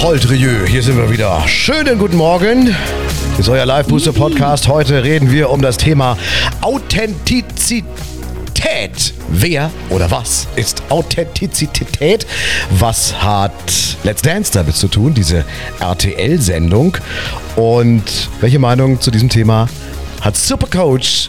Poltrieu, hier sind wir wieder. Schönen guten Morgen. Das ist euer Live-Booster-Podcast. Heute reden wir um das Thema Authentizität. Wer oder was ist Authentizität? Was hat Let's Dance damit zu tun, diese RTL-Sendung? Und welche Meinung zu diesem Thema hat Supercoach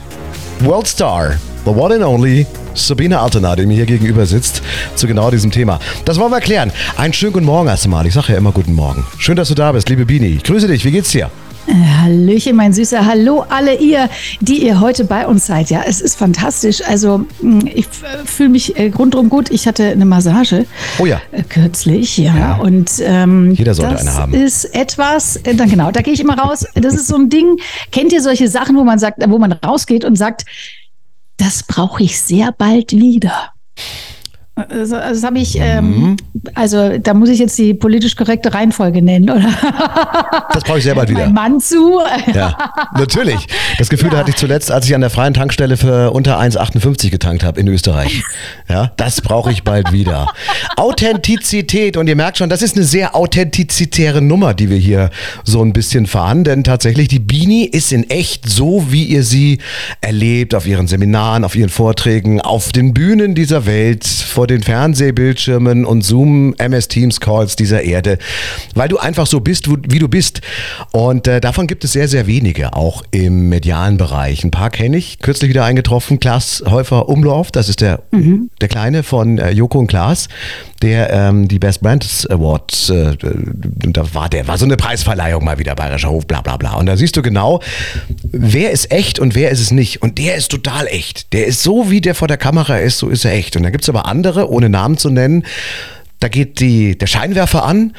Worldstar, the one and only Sabine Altena, die mir hier gegenüber sitzt, zu genau diesem Thema. Das wollen wir klären. Einen schönen guten Morgen erst einmal. Ich sage ja immer guten Morgen. Schön, dass du da bist, liebe Bini. Ich grüße dich. Wie geht's dir? Äh, Hallöchen, mein Süßer. Hallo alle ihr, die ihr heute bei uns seid. Ja, es ist fantastisch. Also, mm, ich äh, fühle mich äh, rundum gut. Ich hatte eine Massage. Oh ja. Kürzlich, ja. Ja. Und ähm, Jeder sollte das eine haben. ist etwas, dann genau, da gehe ich immer raus. Das ist so ein Ding. Kennt ihr solche Sachen, wo man sagt, wo man rausgeht und sagt, das brauche ich sehr bald wieder. Also, also das habe ich, Mhm. ähm, also da muss ich jetzt die politisch korrekte Reihenfolge nennen, oder? Das brauche ich sehr bald wieder. Mein Mann zu. Ja, natürlich. Das Gefühl Ja. hatte ich zuletzt, als ich an der freien Tankstelle für unter 1,58 getankt habe in Österreich. Ja, das brauche ich bald wieder. Authentizität. Und ihr merkt schon, das ist eine sehr authentizitäre Nummer, die wir hier so ein bisschen fahren. Denn tatsächlich, die Bini ist in echt so, wie ihr sie erlebt auf ihren Seminaren, auf ihren Vorträgen, auf den Bühnen dieser Welt, vor den Fernsehbildschirmen und Zoom, MS Teams Calls dieser Erde. Weil du einfach so bist, wie du bist. Und äh, davon gibt es sehr, sehr wenige, auch im medialen Bereich. Ein paar kenne ich, kürzlich wieder eingetroffen. Klaas Häufer Umlauf, das ist der, der Kleine von äh, Joko und Klaas, der ähm, die Best Brands Awards, äh, da war der, war so eine Preisverleihung mal wieder, Bayerischer Hof, bla bla bla. Und da siehst du genau, wer ist echt und wer ist es nicht. Und der ist total echt. Der ist so, wie der vor der Kamera ist, so ist er echt. Und da gibt es aber andere, ohne Namen zu nennen, da geht die, der Scheinwerfer an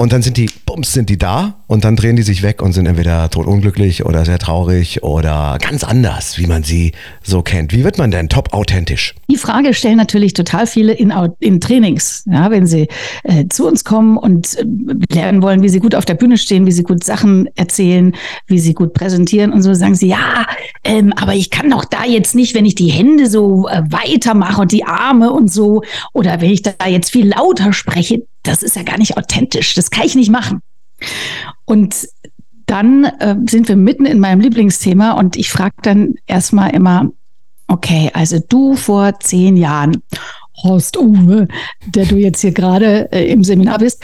und dann sind die, bums, sind die da und dann drehen die sich weg und sind entweder totunglücklich oder sehr traurig oder ganz anders, wie man sie so kennt. Wie wird man denn top authentisch? Die Frage stellen natürlich total viele in, in Trainings, ja, wenn sie äh, zu uns kommen und äh, lernen wollen, wie sie gut auf der Bühne stehen, wie sie gut Sachen erzählen, wie sie gut präsentieren und so sagen sie, ja, ähm, aber ich kann doch da jetzt nicht, wenn ich die Hände so äh, weitermache und die Arme und so, oder wenn ich da jetzt viel lauter spreche, das ist ja gar nicht authentisch, das kann ich nicht machen. Und dann äh, sind wir mitten in meinem Lieblingsthema und ich frage dann erstmal immer, okay, also du vor zehn Jahren, Horst Uwe, der du jetzt hier gerade äh, im Seminar bist,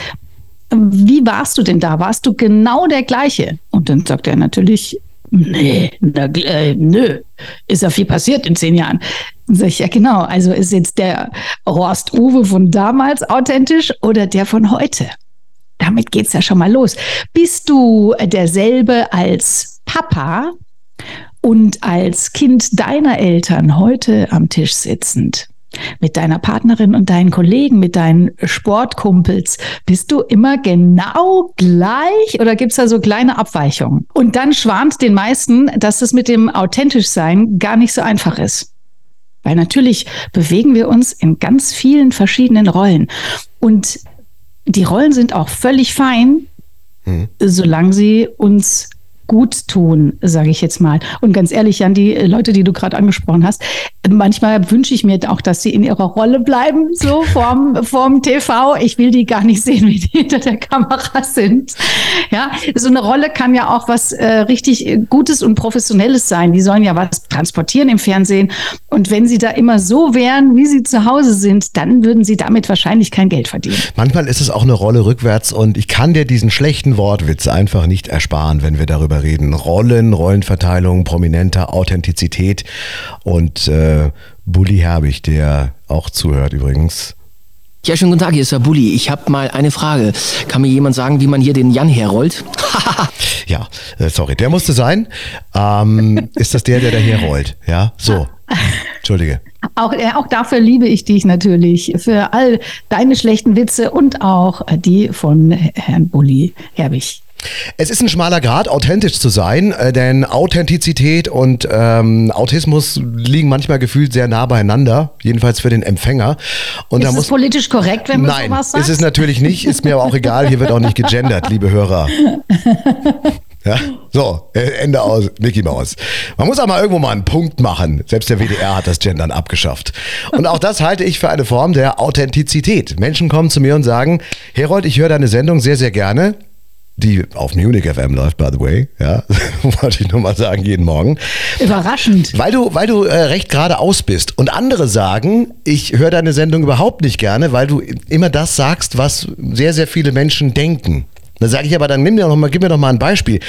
wie warst du denn da? Warst du genau der gleiche? Und dann sagt er natürlich, nee, na, äh, nö, ist ja viel passiert in zehn Jahren. Sag ja genau, also ist jetzt der Horst Uwe von damals authentisch oder der von heute? Damit geht's ja schon mal los. Bist du derselbe als Papa und als Kind deiner Eltern heute am Tisch sitzend? Mit deiner Partnerin und deinen Kollegen, mit deinen Sportkumpels, bist du immer genau gleich oder gibt's da so kleine Abweichungen? Und dann schwant den meisten, dass es mit dem authentisch sein gar nicht so einfach ist. Weil natürlich bewegen wir uns in ganz vielen verschiedenen Rollen. Und die Rollen sind auch völlig fein, solange sie uns gut tun, sage ich jetzt mal. Und ganz ehrlich, Jan, die Leute, die du gerade angesprochen hast, manchmal wünsche ich mir auch, dass sie in ihrer Rolle bleiben, so vorm, vorm TV. Ich will die gar nicht sehen, wie die hinter der Kamera sind. Ja, so eine Rolle kann ja auch was äh, richtig Gutes und Professionelles sein. Die sollen ja was transportieren im Fernsehen. Und wenn sie da immer so wären, wie sie zu Hause sind, dann würden sie damit wahrscheinlich kein Geld verdienen. Manchmal ist es auch eine Rolle rückwärts und ich kann dir diesen schlechten Wortwitz einfach nicht ersparen, wenn wir darüber reden. Rollen, Rollenverteilung, prominenter Authentizität und äh, Bully Herbig, der auch zuhört übrigens. Ja, schönen guten Tag, hier ist der Bulli. Ich habe mal eine Frage. Kann mir jemand sagen, wie man hier den Jan herrollt? Ja, äh, sorry, der musste sein. Ähm, ist das der, der daher rollt? Ja, so. Entschuldige. Auch, äh, auch dafür liebe ich dich natürlich. Für all deine schlechten Witze und auch äh, die von Herrn Bulli Herbig. Es ist ein schmaler Grad, authentisch zu sein, äh, denn Authentizität und ähm, Autismus liegen manchmal gefühlt sehr nah beieinander, jedenfalls für den Empfänger. Und Ist da es muss politisch korrekt, wenn man Nein, sowas sagt? ist es natürlich nicht, ist mir aber auch egal, hier wird auch nicht gegendert, liebe Hörer. Ja? So, äh, Ende aus, Mickey Mouse. Man muss auch mal irgendwo mal einen Punkt machen. Selbst der WDR hat das Gendern abgeschafft. Und auch das halte ich für eine Form der Authentizität. Menschen kommen zu mir und sagen, Herold, ich höre deine Sendung sehr, sehr gerne die auf Munich FM läuft, by the way, ja, wollte ich nur mal sagen, jeden Morgen. Überraschend. Weil du, weil du äh, recht geradeaus bist. Und andere sagen, ich höre deine Sendung überhaupt nicht gerne, weil du immer das sagst, was sehr, sehr viele Menschen denken. Da sage ich aber, dann nimm mir noch mal, gib mir doch mal ein Beispiel.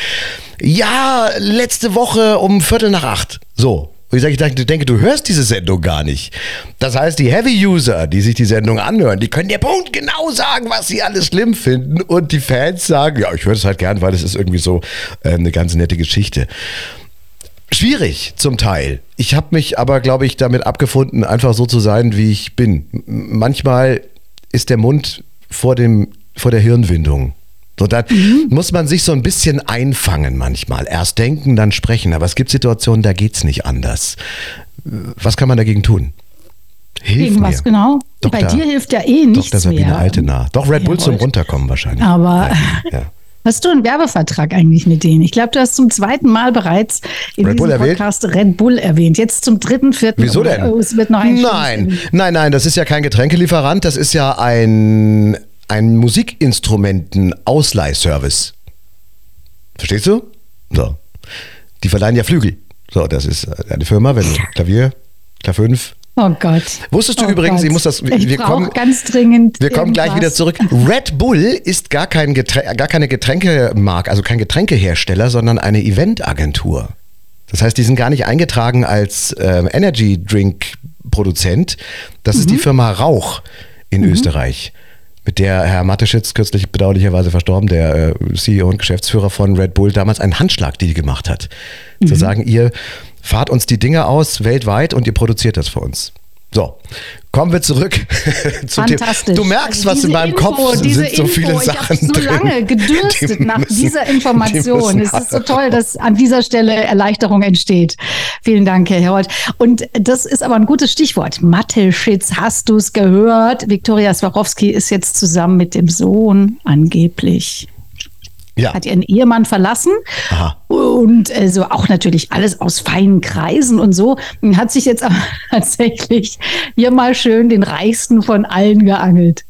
Ja, letzte Woche um Viertel nach acht. So, und ich sage, ich denke, denke, du hörst diese Sendung gar nicht. Das heißt, die Heavy-User, die sich die Sendung anhören, die können dir Punkt genau sagen, was sie alles schlimm finden. Und die Fans sagen, ja, ich höre das halt gern, weil es ist irgendwie so äh, eine ganz nette Geschichte. Schwierig zum Teil. Ich habe mich aber, glaube ich, damit abgefunden, einfach so zu sein, wie ich bin. Manchmal ist der Mund vor, dem, vor der Hirnwindung. So, da mhm. muss man sich so ein bisschen einfangen manchmal. Erst denken, dann sprechen. Aber es gibt Situationen, da geht es nicht anders. Was kann man dagegen tun? Hilf Gegen mir. was genau? Dr. Bei dir hilft ja eh nichts Dr. Sabine mehr. Altenahr. Doch, Red Bull zum Runterkommen wahrscheinlich. Aber ja. Hast du einen Werbevertrag eigentlich mit denen? Ich glaube, du hast zum zweiten Mal bereits in Red diesem Podcast erwähnt? Red Bull erwähnt. Jetzt zum dritten, vierten. Wieso denn? Oh, es wird noch ein nein, nein, nein, das ist ja kein Getränkelieferant. Das ist ja ein ein Musikinstrumenten-Ausleihservice. Verstehst du? So. Die verleihen ja Flügel. So, das ist eine Firma, wenn Klavier, Klavier 5. Oh Gott. Wusstest du oh übrigens, Gott. ich muss das, ich wir kommen ganz dringend. Wir kommen gleich wieder zurück. Red Bull ist gar, kein Getränk, gar keine Getränkemarke, also kein Getränkehersteller, sondern eine Eventagentur. Das heißt, die sind gar nicht eingetragen als äh, Energy Drink Produzent. Das mhm. ist die mhm. Firma Rauch in mhm. Österreich mit der Herr Mateschitz, kürzlich bedauerlicherweise verstorben, der äh, CEO und Geschäftsführer von Red Bull, damals einen Handschlag-Deal gemacht hat. Mhm. Zu sagen, ihr fahrt uns die Dinge aus weltweit und ihr produziert das für uns. So, kommen wir zurück zu Fantastisch. Du merkst, also was in meinem Info, Kopf sind so Info, viele Sachen ich so drin. lange gedürstet nach müssen, dieser Information. Es ist so toll, dass an dieser Stelle Erleichterung entsteht. Vielen Dank, Herr Herold. Und das ist aber ein gutes Stichwort. Mathe-Schitz, hast du es gehört? Viktoria Swarovski ist jetzt zusammen mit dem Sohn angeblich ja. hat ihren Ehemann verlassen Aha. und also auch natürlich alles aus feinen Kreisen und so und hat sich jetzt aber tatsächlich hier mal schön den reichsten von allen geangelt.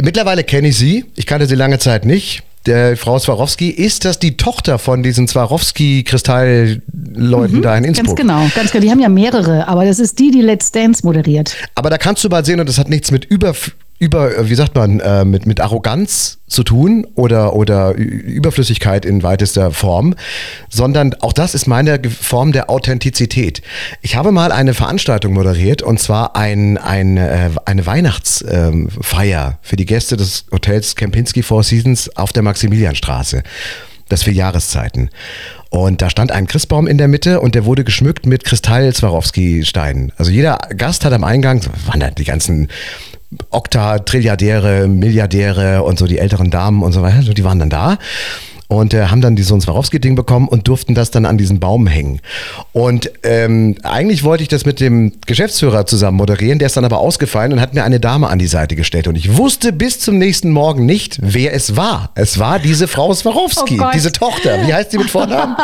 Mittlerweile kenne ich sie. Ich kannte sie lange Zeit nicht. Der Frau Swarovski, ist das die Tochter von diesen Swarovski-Kristallleuten mhm, da in Innsbruck? Ganz genau, ganz genau. Die haben ja mehrere, aber das ist die, die Let's Dance moderiert. Aber da kannst du mal sehen, und das hat nichts mit über über, äh, wie sagt man, äh, mit, mit Arroganz zu tun oder, oder Überflüssigkeit in weitester Form, sondern auch das ist meine Form der Authentizität. Ich habe mal eine Veranstaltung moderiert und zwar ein, ein, äh, eine Weihnachtsfeier für die Gäste des Hotels Kempinski Four Seasons auf der Maximilianstraße. Das für Jahreszeiten. Und da stand ein Christbaum in der Mitte und der wurde geschmückt mit Kristall-Swarovski-Steinen. Also jeder Gast hat am Eingang, waren da die ganzen Okta-Trilliardäre, Milliardäre und so die älteren Damen und so weiter, die waren dann da und äh, haben dann die so ein Swarovski-Ding bekommen und durften das dann an diesen Baum hängen. Und ähm, eigentlich wollte ich das mit dem Geschäftsführer zusammen moderieren, der ist dann aber ausgefallen und hat mir eine Dame an die Seite gestellt. Und ich wusste bis zum nächsten Morgen nicht, wer es war. Es war diese Frau Swarovski, oh diese Tochter. Wie heißt sie mit Vornamen?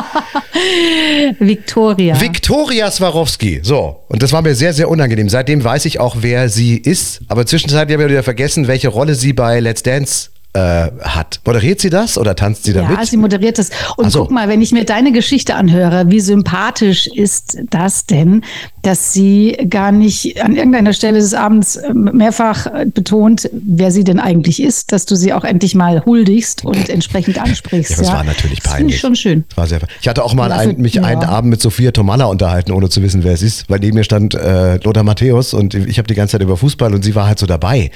Victoria. Victoria Swarovski. So. Und das war mir sehr, sehr unangenehm. Seitdem weiß ich auch, wer sie ist. Aber zwischenzeitlich habe ich wieder vergessen, welche Rolle sie bei Let's Dance äh, hat. Moderiert sie das oder tanzt sie damit? Ja, sie moderiert das. Und so. guck mal, wenn ich mir deine Geschichte anhöre, wie sympathisch ist das denn, dass sie gar nicht an irgendeiner Stelle des Abends äh, mehrfach äh, betont, wer sie denn eigentlich ist, dass du sie auch endlich mal huldigst und entsprechend ansprichst. Ja, das ja. war natürlich das peinlich. Das schon schön. Das war sehr, ich hatte auch mal dafür, ein, mich ja. einen Abend mit Sophia Tomalla unterhalten, ohne zu wissen, wer es ist, weil neben mir stand äh, Lothar Matthäus und ich habe die ganze Zeit über Fußball und sie war halt so dabei.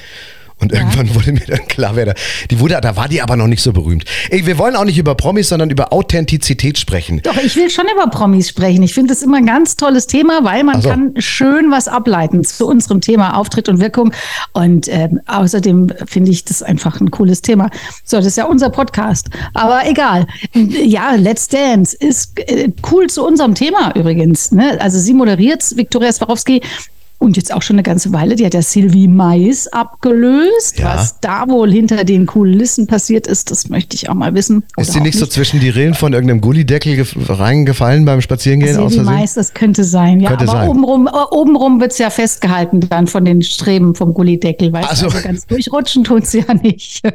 Und irgendwann ja. wurde mir dann klar, wer da. Die wurde, da war die aber noch nicht so berühmt. Ey, wir wollen auch nicht über Promis, sondern über Authentizität sprechen. Doch, ich will schon über Promis sprechen. Ich finde das immer ein ganz tolles Thema, weil man so. kann schön was ableiten zu unserem Thema Auftritt und Wirkung. Und äh, außerdem finde ich das einfach ein cooles Thema. So, das ist ja unser Podcast. Aber egal. Ja, Let's Dance ist äh, cool zu unserem Thema übrigens. Ne? Also sie moderiert Viktoria Swarovski und jetzt auch schon eine ganze Weile. Die hat ja Sylvie Mais abgelöst. Ja. Was da wohl hinter den Kulissen passiert ist, das möchte ich auch mal wissen. Ist Oder sie auch nicht so zwischen die Rillen von irgendeinem Gullideckel gef- reingefallen beim Spazierengehen Sylvie? Mais, das könnte sein. Ja, Könnte aber sein. obenrum, äh, obenrum wird es ja festgehalten dann von den Streben vom Gullideckel. Weißt Ach so. du, also ganz durchrutschen tut sie ja nicht.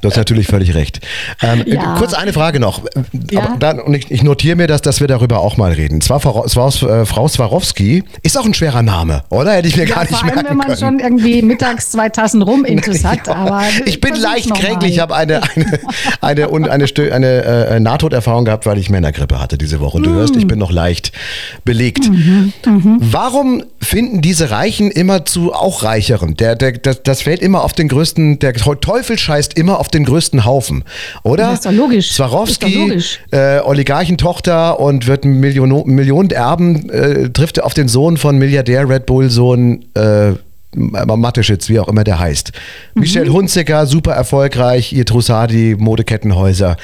Du hast natürlich völlig recht. Ähm, Ja. Kurz eine Frage noch. Ja. Dann, und ich, ich notiere mir das, dass wir darüber auch mal reden. Zwar Frau, äh, Frau Swarovski ist auch ein schwerer Name, oder? Hätte ich mir gar Ja, nicht vor allem, merken wenn man können. schon irgendwie mittags zwei Tassen rum intus hat. Aber ich bin leicht kränklich. Ich habe eine, eine, eine, und eine, Stö- eine äh, Nahtoderfahrung gehabt, weil ich Männergrippe hatte diese Woche. Und du hörst, ich bin noch leicht belegt. Mhm, Warum finden diese Reichen immer zu auch Reicheren? Der, der, das, das fällt immer auf den größten, der Teufel scheißt immer auf den größten Haufen, oder? Das ist doch logisch. Swarovski, doch logisch. äh, Oligarchentochter und wird Millionen, Millionen Erben, äh, trifft auf den Sohn von Milliardär Red Bull-Sohn äh, Mateschitz, wie auch immer der heißt. Mhm. Michelle Hunziker, super erfolgreich, ihr Trussardi, Modekettenhäuser.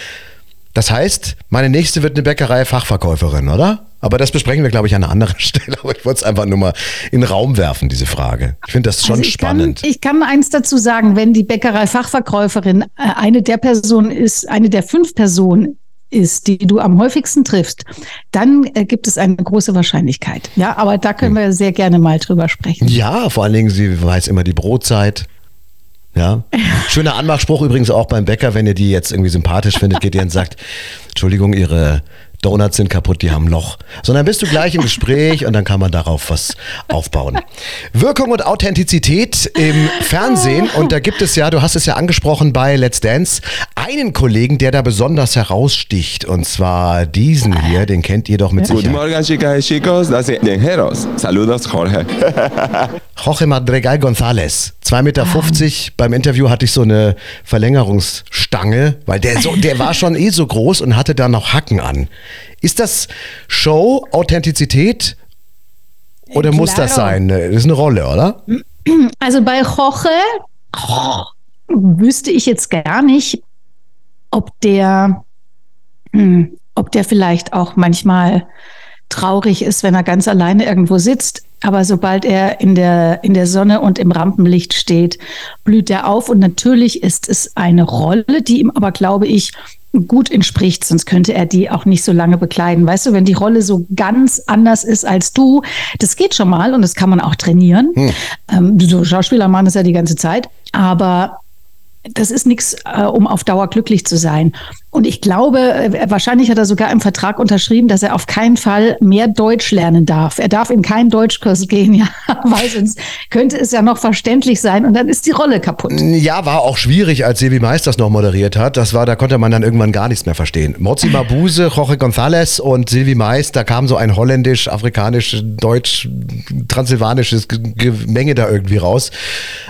Das heißt, meine nächste wird eine Bäckerei-Fachverkäuferin, oder? Aber das besprechen wir, glaube ich, an einer anderen Stelle. Aber ich wollte es einfach nur mal in den Raum werfen, diese Frage. Ich finde das schon Also ich spannend. Kann, ich kann eins dazu sagen, wenn die Bäckerei-Fachverkäuferin äh, eine der Personen ist, eine der fünf Personen ist, die du am häufigsten triffst, dann äh, gibt es eine große Wahrscheinlichkeit. Ja, aber da können wir sehr gerne mal drüber sprechen. Ja, vor allen Dingen, sie weiß immer die Brotzeit. Ja. Schöner Anmachspruch übrigens auch beim Bäcker, wenn ihr die jetzt irgendwie sympathisch findet, geht ihr und sagt, Entschuldigung, ihre Donuts sind kaputt, die haben Loch. Sondern bist du gleich im Gespräch und dann kann man darauf was aufbauen. Wirkung und Authentizität im Fernsehen. Und da gibt es ja, du hast es ja angesprochen bei Let's Dance, einen Kollegen, der da besonders heraussticht. Und zwar diesen hier, den kennt ihr doch mit Sicherheit. morning, chicas y chicos. Das sind Heros. Saludos, Jorge. Jorge Madrigal González, 2,50 Meter. Beim Interview hatte ich so eine Verlängerungsstange, weil der, so, der war schon eh so groß und hatte da noch Hacken an. Ist das Show, Authentizität oder muss das sein? Das ist eine Rolle, oder? Also bei Jorge wüsste ich jetzt gar nicht, ob der, hm, ob der vielleicht auch manchmal traurig ist, wenn er ganz alleine irgendwo sitzt. Aber sobald er in der, in der Sonne und im Rampenlicht steht, blüht er auf. Und natürlich ist es eine Rolle, die ihm aber, glaube ich, gut entspricht, sonst könnte er die auch nicht so lange bekleiden. Weißt du, wenn die Rolle so ganz anders ist als du, das geht schon mal und das kann man auch trainieren. Ähm, so Schauspieler machen das ja die ganze Zeit, aber das ist nichts, äh, um auf Dauer glücklich zu sein. Und ich glaube, äh, wahrscheinlich hat er sogar im Vertrag unterschrieben, dass er auf keinen Fall mehr Deutsch lernen darf. Er darf in keinen Deutschkurs gehen, ja, weil sonst könnte es ja noch verständlich sein und dann ist die Rolle kaputt. Ja, war auch schwierig, als Sebi Mais das noch moderiert hat. Das war, da konnte man dann irgendwann gar nichts mehr verstehen. Mozi Mabuse, Jorge González und Silvi Mais, da kam so ein holländisch, afrikanisch, deutsch, transsilvanisches Gemenge da irgendwie raus.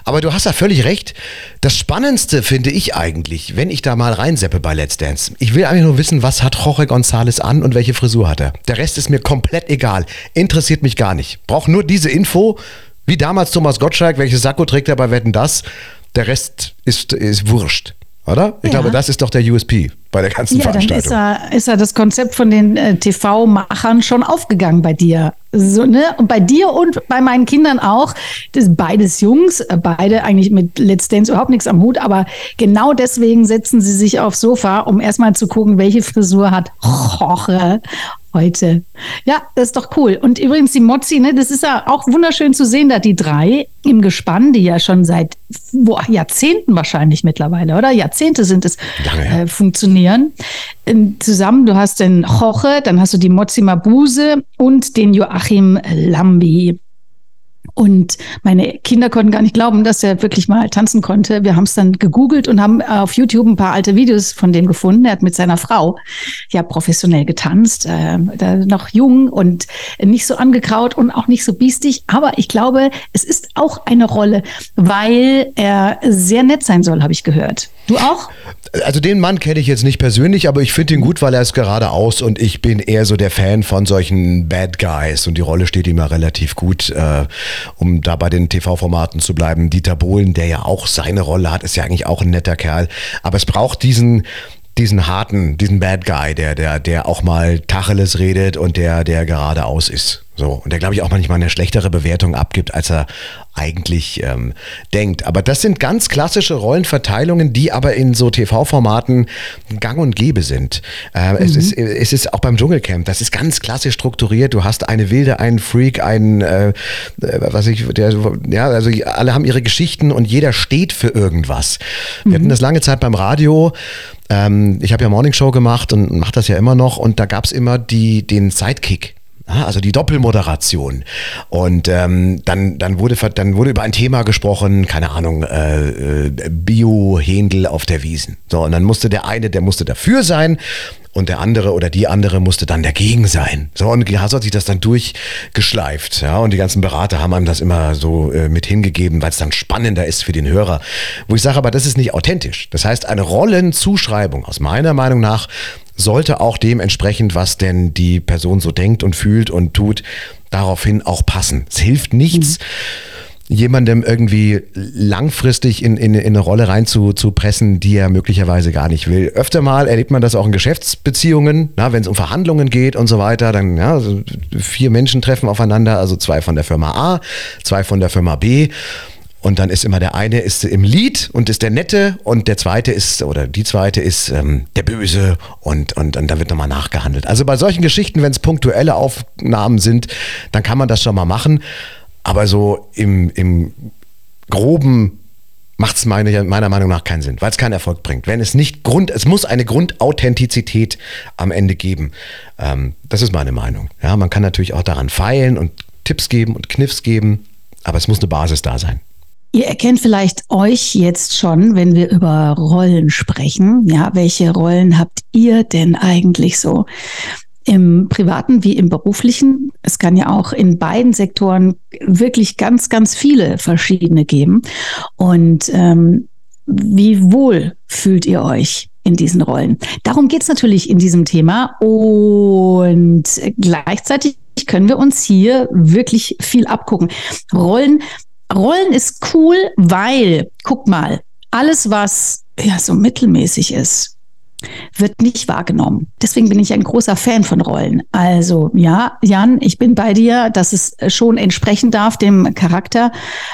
Aber du hast da völlig recht. Das Spannendste finde ich eigentlich, wenn ich da mal reinseppe bei Let's Dance. Ich will eigentlich nur wissen, was hat Jorge González an und welche Frisur hat er. Der Rest ist mir komplett egal. Interessiert mich gar nicht. Brauch nur diese Info. Wie damals Thomas Gottschalk, welches Sakko trägt er bei Wetten das? Der Rest ist, ist wurscht, oder? Ich Ja. glaube, das ist doch der USP bei der ganzen Ja, dann ist Veranstaltung. er, ist er das Konzept von den äh, TV-Machern schon aufgegangen bei dir. So, ne? Und bei dir und bei meinen Kindern auch. Das beides Jungs, äh, beide eigentlich mit Let's Dance überhaupt nichts am Hut, aber genau deswegen setzen sie sich aufs Sofa, um erstmal zu gucken, welche Frisur hat Jorge heute. Ja, das ist doch cool. Und übrigens die Mozzi, ne, das ist ja auch wunderschön zu sehen, da die drei im Gespann, die ja schon seit wo, Jahrzehnten wahrscheinlich mittlerweile, oder? Jahrzehnte sind es, ja. äh, funktionieren. Ähm, Zusammen, du hast den Jorge, dann hast du die Mozzi Mabuse und den Joachim Lambi. Und meine Kinder konnten gar nicht glauben, dass er wirklich mal tanzen konnte. Wir haben es dann gegoogelt und haben auf YouTube ein paar alte Videos von dem gefunden. Er hat mit seiner Frau ja professionell getanzt, äh, noch jung und nicht so angekraut und auch nicht so biestig. Aber ich glaube, es ist auch eine Rolle, weil er sehr nett sein soll, habe ich gehört. Du auch? Also den Mann kenne ich jetzt nicht persönlich, aber ich finde ihn gut, weil er ist geradeaus und ich bin eher so der Fan von solchen Bad Guys und die Rolle steht ihm ja relativ gut, äh, um da bei den TV-Formaten zu bleiben. Dieter Bohlen, der ja auch seine Rolle hat, ist ja eigentlich auch ein netter Kerl, aber es braucht diesen diesen harten, diesen Bad Guy, der, der, der auch mal Tacheles redet und der, der geradeaus ist. So. Und der, glaube ich, auch manchmal eine schlechtere Bewertung abgibt, als er eigentlich ähm, denkt. Aber das sind ganz klassische Rollenverteilungen, die aber in so TV-Formaten gang und gäbe sind. Äh, mhm. es, ist, es ist auch beim Dschungelcamp, das ist ganz klassisch strukturiert. Du hast eine Wilde, einen Freak, einen, äh, äh was ich, der, ja, also alle haben ihre Geschichten und jeder steht für irgendwas. Wir hatten mhm. das lange Zeit beim Radio ähm, ich habe ja Morningshow gemacht und mache das ja immer noch. Und da gab es immer die, den Sidekick also die Doppelmoderation. Und ähm, dann, dann, wurde, dann wurde über ein Thema gesprochen, keine Ahnung, äh, äh, Bio-Händel auf der Wiesen. So, und dann musste der eine, der musste dafür sein und der andere oder die andere musste dann dagegen sein. So, und so hat sich das dann durchgeschleift. Ja, und die ganzen Berater haben einem das immer so äh, mit hingegeben, weil es dann spannender ist für den Hörer. Wo ich sage, aber das ist nicht authentisch. Das heißt, eine Rollenzuschreibung aus meiner Meinung nach sollte auch dem entsprechend, was denn die Person so denkt und fühlt und tut, daraufhin auch passen. Es hilft nichts. Mhm jemandem irgendwie langfristig in, in, in eine Rolle reinzupressen, die er möglicherweise gar nicht will. Öfter mal erlebt man das auch in Geschäftsbeziehungen, wenn es um Verhandlungen geht und so weiter. Dann ja, vier Menschen treffen aufeinander, also zwei von der Firma A, zwei von der Firma B. Und dann ist immer der eine ist im Lied und ist der Nette und der zweite ist, oder die zweite ist ähm, der Böse und, und, und dann wird nochmal nachgehandelt. Also bei solchen Geschichten, wenn es punktuelle Aufnahmen sind, dann kann man das schon mal machen. Aber so im, im groben macht es meine, meiner Meinung nach keinen Sinn, weil es keinen Erfolg bringt. Wenn es nicht Grund, es muss eine Grundauthentizität am Ende geben. Ähm, das ist meine Meinung. Ja, man kann natürlich auch daran feilen und Tipps geben und Kniffs geben, aber es muss eine Basis da sein. Ihr erkennt vielleicht euch jetzt schon, wenn wir über Rollen sprechen. Ja, welche Rollen habt ihr denn eigentlich so? Im privaten wie im beruflichen. Es kann ja auch in beiden Sektoren wirklich ganz, ganz viele verschiedene geben. Und ähm, wie wohl fühlt ihr euch in diesen Rollen? Darum geht es natürlich in diesem Thema. Und gleichzeitig können wir uns hier wirklich viel abgucken. Rollen Rollen ist cool, weil, guck mal, alles, was ja so mittelmäßig ist, wird nicht wahrgenommen. Deswegen bin ich ein großer Fan von Rollen. Also ja, Jan, ich bin bei dir, dass es schon entsprechen darf dem Charakter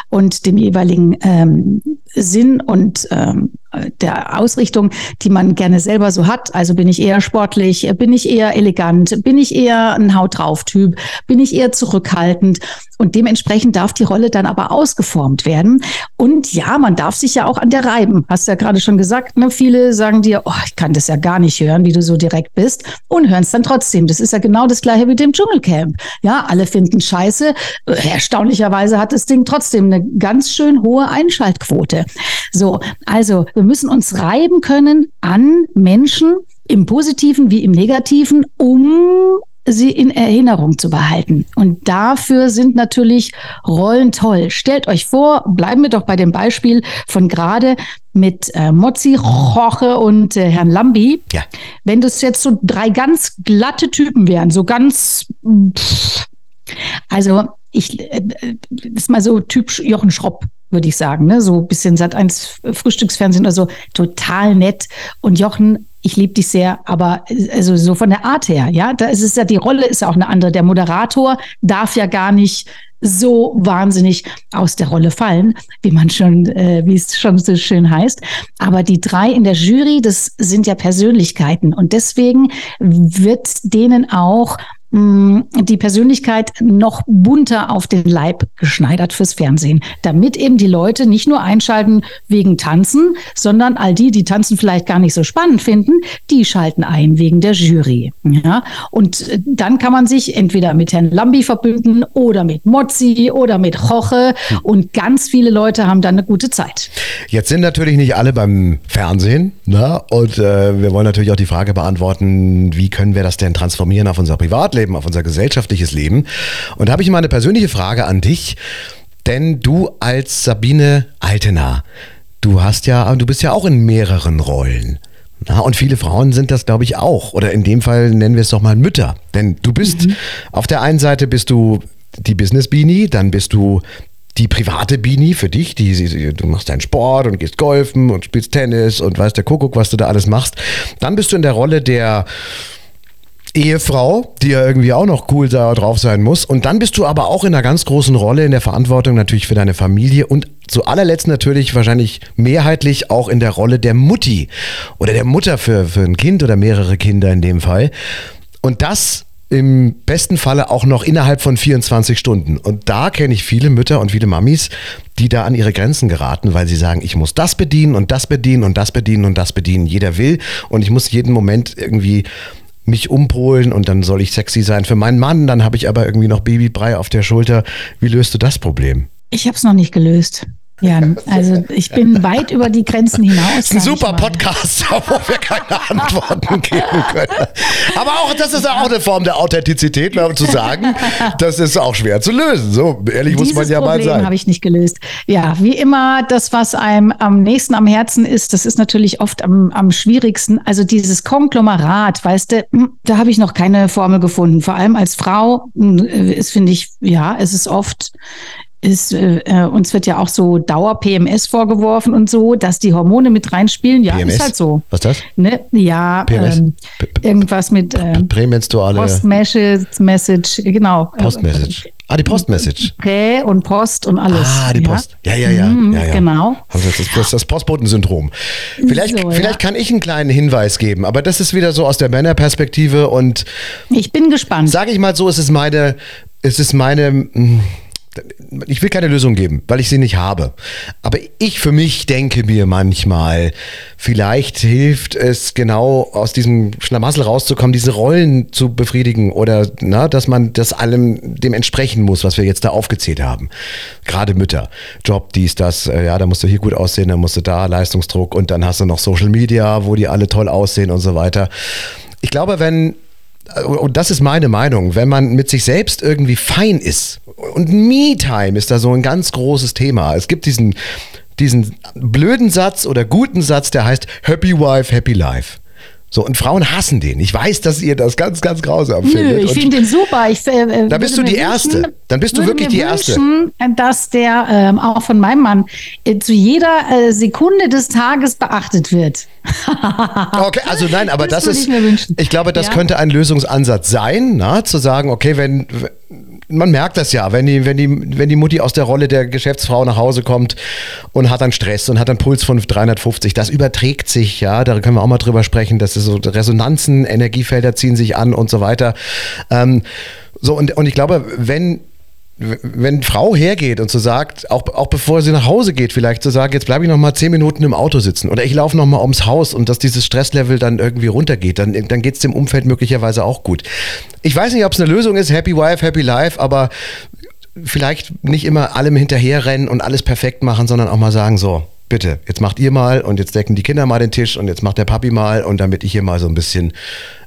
und dem jeweiligen ähm, Sinn und ähm, der Ausrichtung, die man gerne selber so hat. Also bin ich eher sportlich, bin ich eher elegant, bin ich eher ein Haut drauf Typ, bin ich eher zurückhaltend und dementsprechend darf die Rolle dann aber ausgeformt werden. Und ja, man darf sich ja auch an der reiben. Hast du ja gerade schon gesagt, ne? viele sagen dir, oh, ich kann das ja gar nicht hören, wie du so direkt bist und hören es dann trotzdem. Das ist ja genau das gleiche mit dem Dschungelcamp. Ja, alle finden scheiße. Erstaunlicherweise hat das Ding trotzdem eine ganz schön hohe Einschaltquote. So, also wir müssen uns reiben können an Menschen im Positiven wie im Negativen, um sie in Erinnerung zu behalten. Und dafür sind natürlich Rollen toll. Stellt euch vor, bleiben wir doch bei dem Beispiel von gerade mit äh, Mozzi, Roche und äh, Herrn Lambi. Ja. Wenn das jetzt so drei ganz glatte Typen wären, so ganz, pff, also ich, äh, das ist mal so Typ Jochen Schropp würde ich sagen. Ne? So ein bisschen Sat 1 Frühstücksfernsehen oder so. Total nett. Und Jochen, ich liebe dich sehr, aber also so von der Art her, ja, da ist es ja, die Rolle ist ja auch eine andere. Der Moderator darf ja gar nicht so wahnsinnig aus der Rolle fallen, wie man schon, äh, wie es schon so schön heißt. Aber die drei in der Jury, das sind ja Persönlichkeiten und deswegen wird denen auch die Persönlichkeit noch bunter auf den Leib geschneidert fürs Fernsehen, damit eben die Leute nicht nur einschalten wegen Tanzen, sondern all die, die Tanzen vielleicht gar nicht so spannend finden, die schalten ein wegen der Jury. Ja? Und äh, dann kann man sich entweder mit Herrn Lambi verbünden oder mit Mozzi oder mit Roche und ganz viele Leute haben dann eine gute Zeit. Jetzt sind natürlich nicht alle beim Fernsehen ne? und äh, wir wollen natürlich auch die Frage beantworten, wie können wir das denn transformieren auf unser Privatleben? Privatleben, auf unser gesellschaftliches Leben. Und da habe ich mal eine persönliche Frage an dich, denn du als Sabine Altener, du hast ja, du bist ja auch in mehreren Rollen. Na, und viele Frauen sind das, glaube ich, auch. Oder in dem Fall nennen wir es doch mal Mütter. Denn du bist, mhm. auf der einen Seite bist du die Business Beanie, dann bist du die private Bini für dich, die, die, du machst deinen Sport und gehst golfen und spielst Tennis und weißt der Kuckuck, was du da alles machst. Dann bist du in der Rolle der Ehefrau, die ja irgendwie auch noch cool da drauf sein muss. Und dann bist du aber auch in einer ganz großen Rolle in der Verantwortung natürlich für deine Familie und zu allerletzt natürlich wahrscheinlich mehrheitlich auch in der Rolle der Mutti oder der Mutter für, für ein Kind oder mehrere Kinder in dem Fall. Und das im besten Falle auch noch innerhalb von 24 Stunden. Und da kenne ich viele Mütter und viele Mamis, die da an ihre Grenzen geraten, weil sie sagen, ich muss das bedienen und das bedienen und das bedienen und das bedienen. Jeder will und ich muss jeden Moment irgendwie mich umpolen und dann soll ich sexy sein für meinen Mann, dann habe ich aber irgendwie noch Babybrei auf der Schulter. Wie löst du das Problem? Ich habe es noch nicht gelöst. Ja, also ich bin weit über die Grenzen hinaus. Das ist ein super Podcast, wo wir keine Antworten geben können. Aber auch, das ist auch eine Form der Authentizität, zu sagen, das ist auch schwer zu lösen. So ehrlich Dieses muss man ja Problem mal sein. habe ich nicht gelöst. Ja, wie immer, das, was einem am nächsten am Herzen ist, das ist natürlich oft am, am schwierigsten. Also dieses Konglomerat, weißt du, hm, da habe ich noch keine Formel gefunden. Vor allem als Frau hm, ist, finde ich, ja, es ist oft ist, äh, äh, uns wird ja auch so Dauer-PMS vorgeworfen und so, dass die Hormone mit reinspielen. Ja, PMS? ist halt so. Was ist das? Ne? Ja, ähm, irgendwas mit äh, Prämenstruale. Post-Message, genau. Post-Message. Ah, die Post-Message. Prä und Post und alles. Ah, die Post. Ja, ja, ja. Mhm, ja, ja. Genau. Also das ist das Postbotensyndrom. Vielleicht, so, vielleicht ja. kann ich einen kleinen Hinweis geben, aber das ist wieder so aus der Männerperspektive und. Ich bin gespannt. Sage ich mal so, es ist meine, es ist meine hm, ich will keine Lösung geben, weil ich sie nicht habe. Aber ich für mich denke mir manchmal, vielleicht hilft es genau aus diesem Schlamassel rauszukommen, diese Rollen zu befriedigen oder na, dass man das allem dem entsprechen muss, was wir jetzt da aufgezählt haben. Gerade Mütter, Job, dies, das, äh, ja, da musst du hier gut aussehen, dann musst du da Leistungsdruck und dann hast du noch Social Media, wo die alle toll aussehen und so weiter. Ich glaube, wenn und das ist meine Meinung, wenn man mit sich selbst irgendwie fein ist, und Me-Time ist da so ein ganz großes Thema. Es gibt diesen, diesen blöden Satz oder guten Satz, der heißt Happy Wife, Happy Life. So, und Frauen hassen den. Ich weiß, dass ihr das ganz, ganz grausam Nö, findet. Ich finde den super. Ich, äh, da bist du die wünschen, Erste. Dann bist du wirklich die Erste. Wünschen, dass der ähm, auch von meinem Mann äh, zu jeder äh, Sekunde des Tages beachtet wird. okay, also nein, aber das, das ist, ich, ich, glaube, das ja? könnte ein Lösungsansatz sein, na, zu sagen, okay, wenn man merkt das ja, wenn die, wenn, die, wenn die Mutti aus der Rolle der Geschäftsfrau nach Hause kommt und hat dann Stress und hat einen Puls von 350, das überträgt sich, ja, da können wir auch mal drüber sprechen, dass es so Resonanzen, Energiefelder ziehen sich an und so weiter. Ähm, so, und, und ich glaube, wenn wenn Frau hergeht und so sagt, auch, auch bevor sie nach Hause geht, vielleicht zu so sagen, jetzt bleibe ich noch mal zehn Minuten im Auto sitzen oder ich laufe noch mal ums Haus und dass dieses Stresslevel dann irgendwie runtergeht, dann, dann geht es dem Umfeld möglicherweise auch gut. Ich weiß nicht, ob es eine Lösung ist, Happy Wife, Happy Life, aber vielleicht nicht immer allem hinterherrennen und alles perfekt machen, sondern auch mal sagen, so, bitte, jetzt macht ihr mal und jetzt decken die Kinder mal den Tisch und jetzt macht der Papi mal und damit ich hier mal so ein bisschen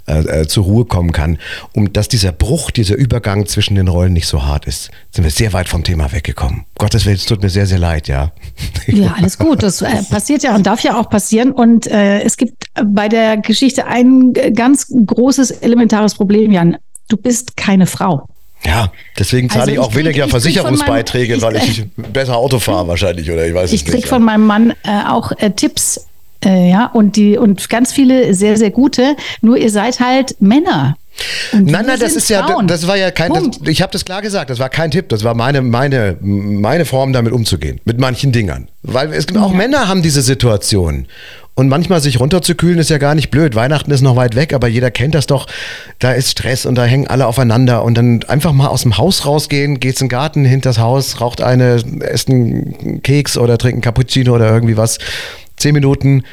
äh, äh, zur Ruhe kommen kann, um dass dieser Bruch, dieser Übergang zwischen den Rollen nicht so hart ist, sind wir sehr weit vom Thema weggekommen. Gottes Willen, es tut mir sehr, sehr leid, ja. Ja, alles gut. Das äh, passiert ja und darf ja auch passieren. Und äh, es gibt bei der Geschichte ein ganz großes, elementares Problem, Jan. Du bist keine Frau. Ja, deswegen zahle also ich auch krieg, weniger ich Versicherungsbeiträge, meinem, ich, weil ich besser Auto fahre wahrscheinlich oder ich weiß ich es nicht. Ich kriege von meinem Mann äh, auch äh, Tipps, äh, ja, und die und ganz viele sehr, sehr gute. Nur ihr seid halt Männer. Nein, nein, das ist Frauen. ja, das war ja kein, das, ich habe das klar gesagt, das war kein Tipp, das war meine, meine, meine Form, damit umzugehen, mit manchen Dingern. Weil es gibt auch ja. Männer haben diese Situation. Und manchmal sich runterzukühlen ist ja gar nicht blöd. Weihnachten ist noch weit weg, aber jeder kennt das doch. Da ist Stress und da hängen alle aufeinander. Und dann einfach mal aus dem Haus rausgehen, geht's in den Garten, hinter das Haus, raucht eine, esst einen Keks oder trinkt einen Cappuccino oder irgendwie was zehn Minuten,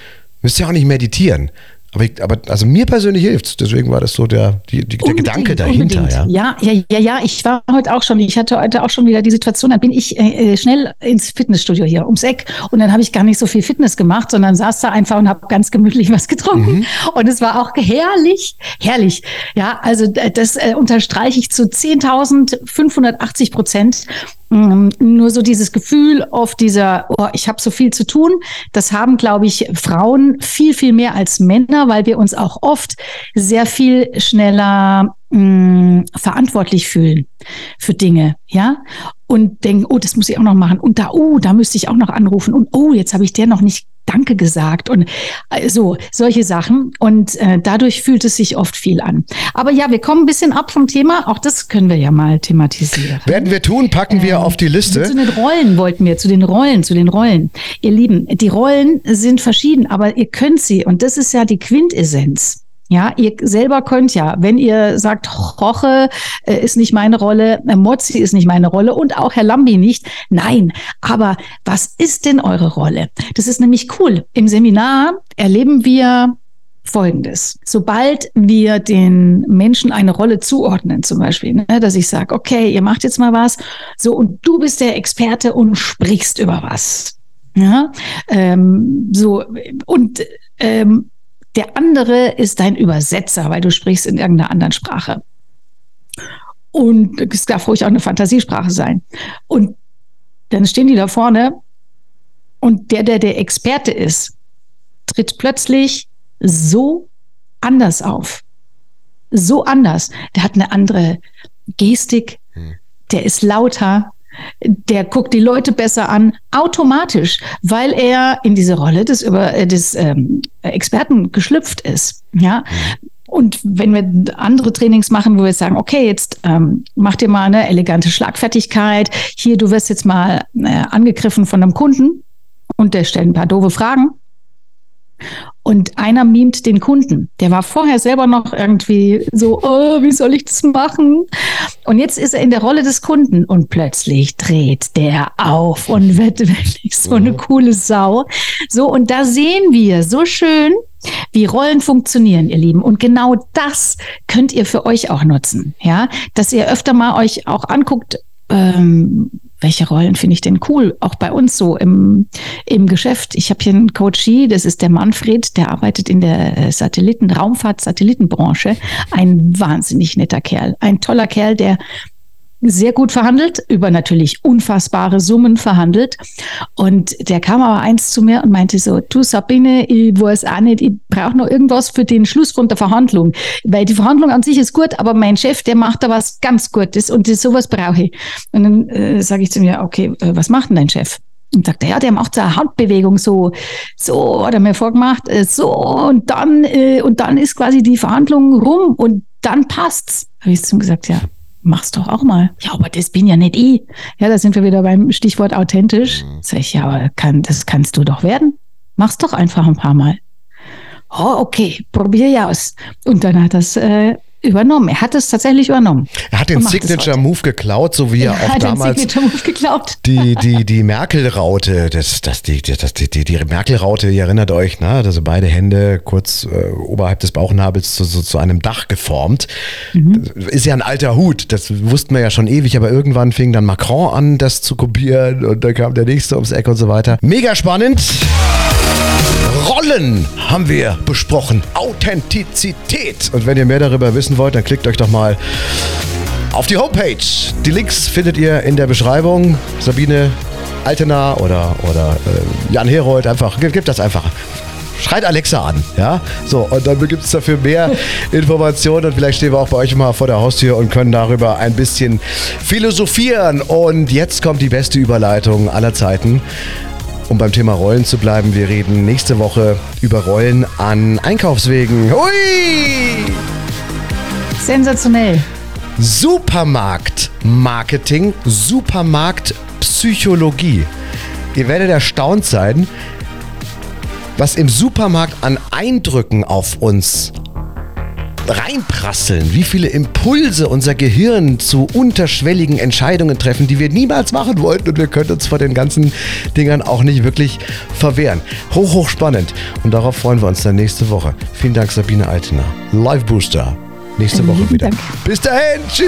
müsst ihr auch nicht meditieren. Aber, ich, aber also mir persönlich hilft es. Deswegen war das so der, die, die, der Gedanke dahinter. Ja. ja. ja, ja, ja, Ich war heute auch schon, ich hatte heute auch schon wieder die Situation, dann bin ich äh, äh schnell ins Fitnessstudio hier ums Eck und dann habe ich gar nicht so viel Fitness gemacht, sondern saß da einfach und habe ganz gemütlich was getrunken. Mhm. Und es war auch herrlich, herrlich. Ja, also das äh, unterstreiche ich zu 10.580 Prozent. Mm, nur so dieses Gefühl auf dieser, oh, ich habe so viel zu tun, das haben, glaube ich, Frauen viel, viel mehr als Männer, weil wir uns auch oft sehr viel schneller mh, mm, verantwortlich fühlen für Dinge, ja. Und denken, oh, das muss ich auch noch machen und da, oh, da müsste ich auch noch anrufen und oh, jetzt habe ich der noch nicht Danke gesagt und äh, so solche Sachen und äh, dadurch fühlt es sich oft viel an. Aber ja, wir kommen ein bisschen ab vom Thema. Auch das können wir ja mal thematisieren. Werden wir tun, packen wir ähm, auf die Liste. Zu den Rollen wollten wir, zu den Rollen, zu den Rollen. Ihr Lieben, die Rollen sind verschieden, aber ihr könnt sie und das ist ja die Quintessenz. Ja, ihr selber könnt ja, wenn ihr sagt, Roche äh, ist nicht meine Rolle, äh, Mozzi ist nicht meine Rolle und auch Herr Lambi nicht. Nein, aber was ist denn eure Rolle? Das ist nämlich cool. Im Seminar erleben wir Folgendes. Sobald wir den Menschen eine Rolle zuordnen, zum Beispiel, ne, dass ich sage, okay, ihr macht jetzt mal was, so und du bist der Experte und sprichst über was. Ja, ähm, so und ähm, der andere ist dein Übersetzer, weil du sprichst in irgendeiner anderen Sprache. Und es darf ruhig auch eine Fantasiesprache sein. Und dann stehen die da vorne und der, der der Experte ist, tritt plötzlich so anders auf. So anders. Der hat eine andere Gestik, hm. der ist lauter, der guckt die Leute besser an, automatisch, weil er in diese Rolle des, über, äh, des ähm, Experten geschlüpft ist. Ja. Und wenn wir andere Trainings machen, wo wir sagen, okay, jetzt ähm, mach dir mal eine elegante Schlagfertigkeit. Hier, du wirst jetzt mal äh, angegriffen von einem Kunden und der stellt ein paar doofe Fragen. Und einer mimt den Kunden. Der war vorher selber noch irgendwie so, oh, wie soll ich das machen? Und jetzt ist er in der Rolle des Kunden und plötzlich dreht der auf und wird wirklich so eine coole Sau. So, und da sehen wir so schön, wie Rollen funktionieren, ihr Lieben. Und genau das könnt ihr für euch auch nutzen. Ja, dass ihr öfter mal euch auch anguckt, ähm, welche Rollen finde ich denn cool? Auch bei uns so im, im Geschäft. Ich habe hier einen Coachie, das ist der Manfred, der arbeitet in der äh, Satelliten, Raumfahrt, Satellitenbranche. Ein wahnsinnig netter Kerl. Ein toller Kerl, der sehr gut verhandelt, über natürlich unfassbare Summen verhandelt. Und der kam aber eins zu mir und meinte so, du Sabine, ich weiß auch nicht, ich brauche noch irgendwas für den Schluss von der Verhandlung. Weil die Verhandlung an sich ist gut, aber mein Chef, der macht da was ganz Gutes und das, sowas brauche ich. Und dann äh, sage ich zu mir, okay, äh, was macht denn dein Chef? Und sagt er, ja, der macht so eine Handbewegung, so, so, hat er mir vorgemacht, äh, so, und dann, äh, und dann ist quasi die Verhandlung rum und dann passt's. Habe ich zu ihm gesagt, ja, mach's doch auch mal. Ja, aber das bin ja nicht ich. Ja, da sind wir wieder beim Stichwort authentisch. Mhm. Sag ich, ja, aber kann, das kannst du doch werden. Mach's doch einfach ein paar Mal. Oh, okay, probier ja aus. Und dann hat das äh, übernommen. Er hat es tatsächlich übernommen. Er hat den Signature Move geklaut, so wie er, er auch damals die die die Merkel-Raute, das das die das die die, die Merkel-Raute, ihr erinnert euch, ne, also beide Hände kurz äh, oberhalb des Bauchnabels zu, so, zu einem Dach geformt. Mhm. Ist ja ein alter Hut, das wussten wir ja schon ewig, aber irgendwann fing dann Macron an, das zu kopieren und dann kam der nächste ums Eck und so weiter. Mega spannend. Rollen haben wir besprochen. Authentizität. Und wenn ihr mehr darüber wissen wollt, dann klickt euch doch mal auf die Homepage. Die Links findet ihr in der Beschreibung. Sabine Altena oder, oder äh, Jan Herold, einfach, gebt das einfach. Schreit Alexa an, ja? So, und dann gibt es dafür mehr Informationen und vielleicht stehen wir auch bei euch mal vor der Haustür und können darüber ein bisschen philosophieren. Und jetzt kommt die beste Überleitung aller Zeiten. Um beim Thema Rollen zu bleiben, wir reden nächste Woche über Rollen an Einkaufswegen. Hui! Sensationell. Supermarkt-Marketing, Supermarkt-Psychologie. Ihr werdet erstaunt sein, was im Supermarkt an Eindrücken auf uns reinprasseln, wie viele Impulse unser Gehirn zu unterschwelligen Entscheidungen treffen, die wir niemals machen wollten und wir können uns vor den ganzen Dingern auch nicht wirklich verwehren. Hoch, hoch spannend und darauf freuen wir uns dann nächste Woche. Vielen Dank Sabine Altener. Live Booster. Nächste Woche wieder. Dank. Bis dahin. Tschüss.